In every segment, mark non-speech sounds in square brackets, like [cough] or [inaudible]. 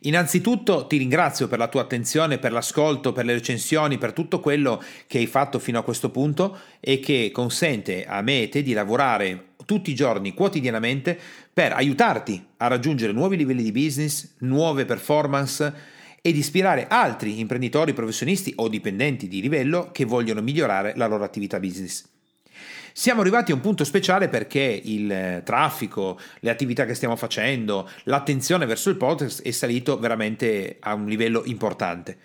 Innanzitutto ti ringrazio per la tua attenzione, per l'ascolto, per le recensioni, per tutto quello che hai fatto fino a questo punto e che consente a me e te di lavorare tutti i giorni, quotidianamente, per aiutarti a raggiungere nuovi livelli di business, nuove performance ed ispirare altri imprenditori, professionisti o dipendenti di livello che vogliono migliorare la loro attività business. Siamo arrivati a un punto speciale perché il traffico, le attività che stiamo facendo, l'attenzione verso il podcast è salito veramente a un livello importante.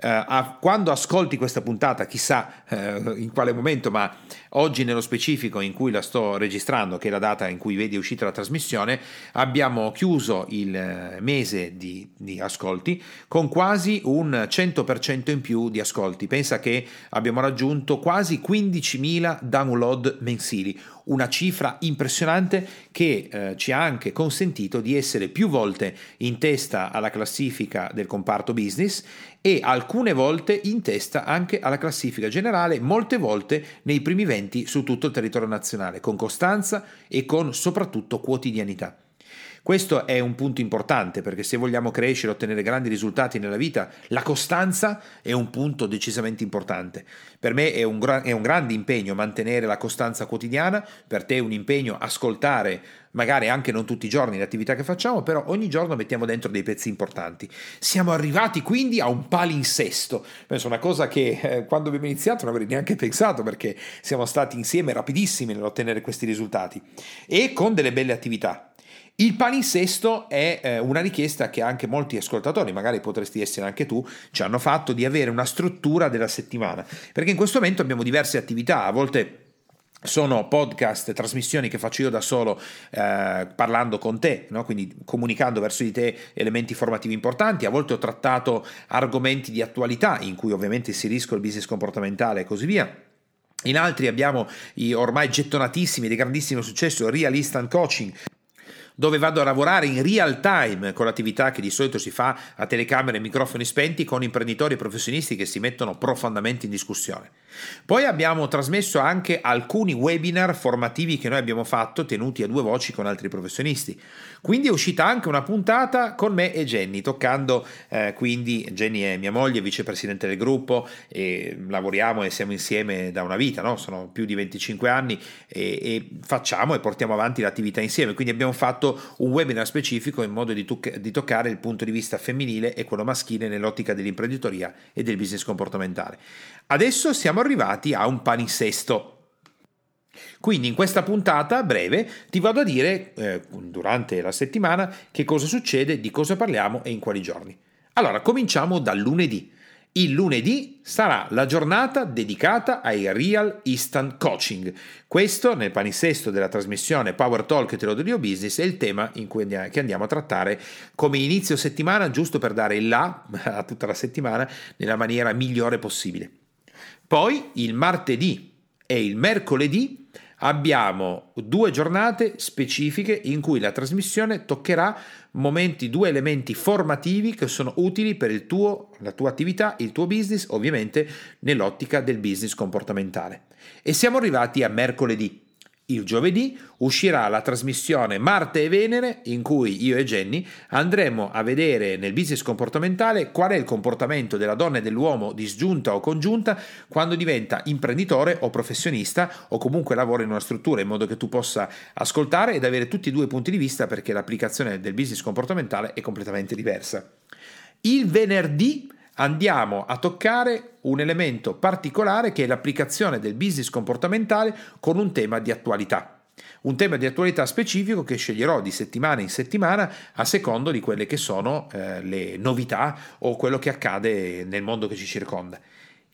Uh, quando ascolti questa puntata, chissà uh, in quale momento, ma oggi nello specifico in cui la sto registrando, che è la data in cui vedi uscita la trasmissione, abbiamo chiuso il eh, mese di, di ascolti con quasi un 100% in più di ascolti. Pensa che abbiamo raggiunto quasi 15.000 download mensili, una cifra impressionante che eh, ci ha anche consentito di essere più volte in testa alla classifica del comparto business e alcune volte in testa anche alla classifica generale, molte volte nei primi 20 su tutto il territorio nazionale, con costanza e con soprattutto quotidianità. Questo è un punto importante perché se vogliamo crescere, ottenere grandi risultati nella vita, la costanza è un punto decisamente importante. Per me è un, gra- è un grande impegno mantenere la costanza quotidiana, per te è un impegno ascoltare magari anche non tutti i giorni le attività che facciamo, però ogni giorno mettiamo dentro dei pezzi importanti. Siamo arrivati quindi a un palinsesto. Penso una cosa che eh, quando abbiamo iniziato non avrei neanche pensato perché siamo stati insieme rapidissimi nell'ottenere questi risultati e con delle belle attività. Il palinsesto è eh, una richiesta che anche molti ascoltatori, magari potresti essere anche tu, ci hanno fatto di avere una struttura della settimana, perché in questo momento abbiamo diverse attività, a volte sono podcast, trasmissioni che faccio io da solo eh, parlando con te, no? quindi comunicando verso di te elementi formativi importanti. A volte ho trattato argomenti di attualità in cui ovviamente inserisco il business comportamentale e così via. In altri abbiamo i ormai gettonatissimi di grandissimo successo Real Instant Coaching dove vado a lavorare in real time con l'attività che di solito si fa a telecamere e microfoni spenti con imprenditori e professionisti che si mettono profondamente in discussione. Poi abbiamo trasmesso anche alcuni webinar formativi che noi abbiamo fatto tenuti a due voci con altri professionisti. Quindi è uscita anche una puntata con me e Jenny, toccando eh, quindi Jenny è mia moglie, vicepresidente del gruppo e lavoriamo e siamo insieme da una vita, no? sono più di 25 anni e, e facciamo e portiamo avanti l'attività insieme. Quindi abbiamo fatto un webinar specifico in modo di, tuc- di toccare il punto di vista femminile e quello maschile nell'ottica dell'imprenditoria e del business comportamentale. Adesso siamo arrivati a un palinsesto. Quindi in questa puntata breve ti vado a dire eh, durante la settimana che cosa succede, di cosa parliamo e in quali giorni. Allora, cominciamo dal lunedì. Il lunedì sarà la giornata dedicata ai Real Instant Coaching. Questo, nel palinsesto della trasmissione Power Talk Te lo do business, è il tema andiamo, che andiamo a trattare come inizio settimana, giusto per dare il là [laughs] a tutta la settimana nella maniera migliore possibile. Poi il martedì e il mercoledì abbiamo due giornate specifiche in cui la trasmissione toccherà momenti, due elementi formativi che sono utili per tuo, la tua attività, il tuo business, ovviamente nell'ottica del business comportamentale. E siamo arrivati a mercoledì. Il giovedì uscirà la trasmissione Marte e Venere in cui io e Jenny andremo a vedere nel business comportamentale qual è il comportamento della donna e dell'uomo disgiunta o congiunta quando diventa imprenditore o professionista o comunque lavora in una struttura in modo che tu possa ascoltare ed avere tutti e due i punti di vista perché l'applicazione del business comportamentale è completamente diversa. Il venerdì andiamo a toccare un elemento particolare che è l'applicazione del business comportamentale con un tema di attualità. Un tema di attualità specifico che sceglierò di settimana in settimana a secondo di quelle che sono eh, le novità o quello che accade nel mondo che ci circonda.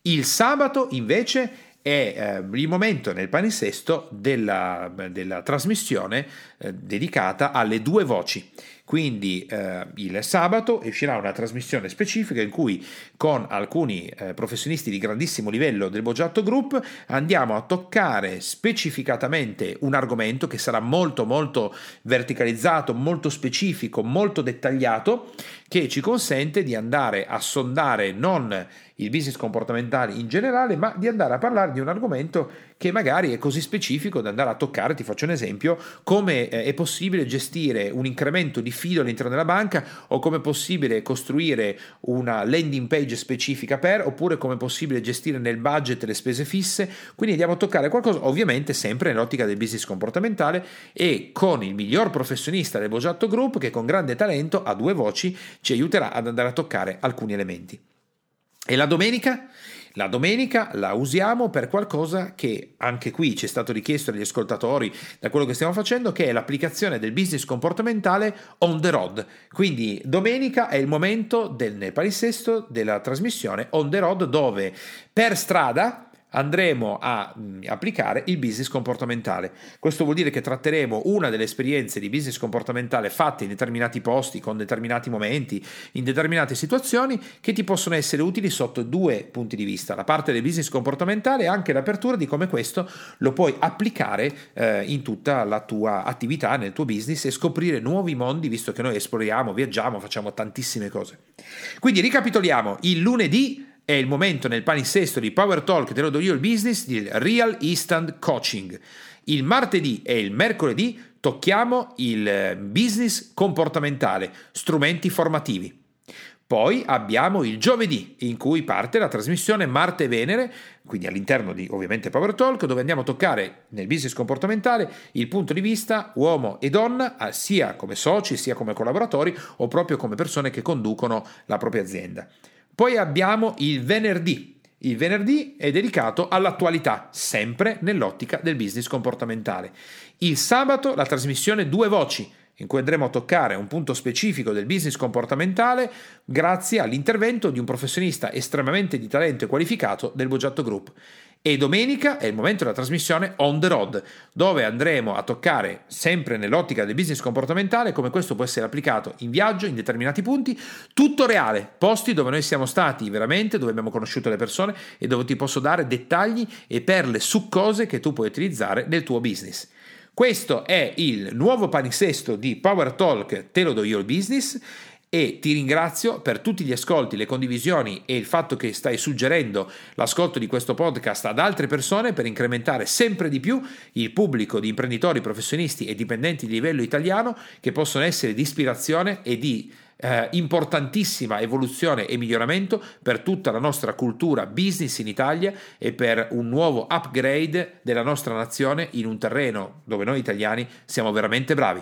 Il sabato invece è eh, il momento nel palinsesto della, della trasmissione eh, dedicata alle due voci. Quindi eh, il sabato uscirà una trasmissione specifica in cui con alcuni eh, professionisti di grandissimo livello del Bogiatto Group andiamo a toccare specificatamente un argomento che sarà molto molto verticalizzato, molto specifico, molto dettagliato che ci consente di andare a sondare non il business comportamentale in generale, ma di andare a parlare di un argomento che magari è così specifico da andare a toccare, ti faccio un esempio, come eh, è possibile gestire un incremento di fido all'interno della banca o come è possibile costruire una landing page specifica per, oppure come è possibile gestire nel budget le spese fisse, quindi andiamo a toccare qualcosa ovviamente sempre nell'ottica del business comportamentale e con il miglior professionista del Bogiatto Group che con grande talento a due voci ci aiuterà ad andare a toccare alcuni elementi. E la domenica? La domenica la usiamo per qualcosa che anche qui ci è stato richiesto dagli ascoltatori da quello che stiamo facendo, che è l'applicazione del business comportamentale on the road. Quindi domenica è il momento del, nel palinsesto della trasmissione on the road dove per strada andremo a mm, applicare il business comportamentale. Questo vuol dire che tratteremo una delle esperienze di business comportamentale fatte in determinati posti, con determinati momenti, in determinate situazioni, che ti possono essere utili sotto due punti di vista. La parte del business comportamentale e anche l'apertura di come questo lo puoi applicare eh, in tutta la tua attività, nel tuo business e scoprire nuovi mondi, visto che noi esploriamo, viaggiamo, facciamo tantissime cose. Quindi ricapitoliamo, il lunedì è il momento nel palinsesto di Power Talk, te lo do io il business, del Real Instant Coaching. Il martedì e il mercoledì tocchiamo il eh, business comportamentale, strumenti formativi. Poi abbiamo il giovedì in cui parte la trasmissione Marte e Venere, quindi all'interno di ovviamente Power Talk, dove andiamo a toccare nel business comportamentale il punto di vista uomo e donna, sia come soci, sia come collaboratori o proprio come persone che conducono la propria azienda. Poi abbiamo il venerdì. Il venerdì è dedicato all'attualità, sempre nell'ottica del business comportamentale. Il sabato la trasmissione Due Voci, in cui andremo a toccare un punto specifico del business comportamentale grazie all'intervento di un professionista estremamente di talento e qualificato del Bogiatto Group. E domenica è il momento della trasmissione On the Road, dove andremo a toccare, sempre nell'ottica del business comportamentale, come questo può essere applicato in viaggio, in determinati punti, tutto reale, posti dove noi siamo stati veramente, dove abbiamo conosciuto le persone e dove ti posso dare dettagli e perle su cose che tu puoi utilizzare nel tuo business. Questo è il nuovo palinsesto di Power Talk, te lo do io il business e ti ringrazio per tutti gli ascolti, le condivisioni e il fatto che stai suggerendo l'ascolto di questo podcast ad altre persone per incrementare sempre di più il pubblico di imprenditori, professionisti e dipendenti di livello italiano che possono essere di ispirazione e di eh, importantissima evoluzione e miglioramento per tutta la nostra cultura business in Italia e per un nuovo upgrade della nostra nazione in un terreno dove noi italiani siamo veramente bravi.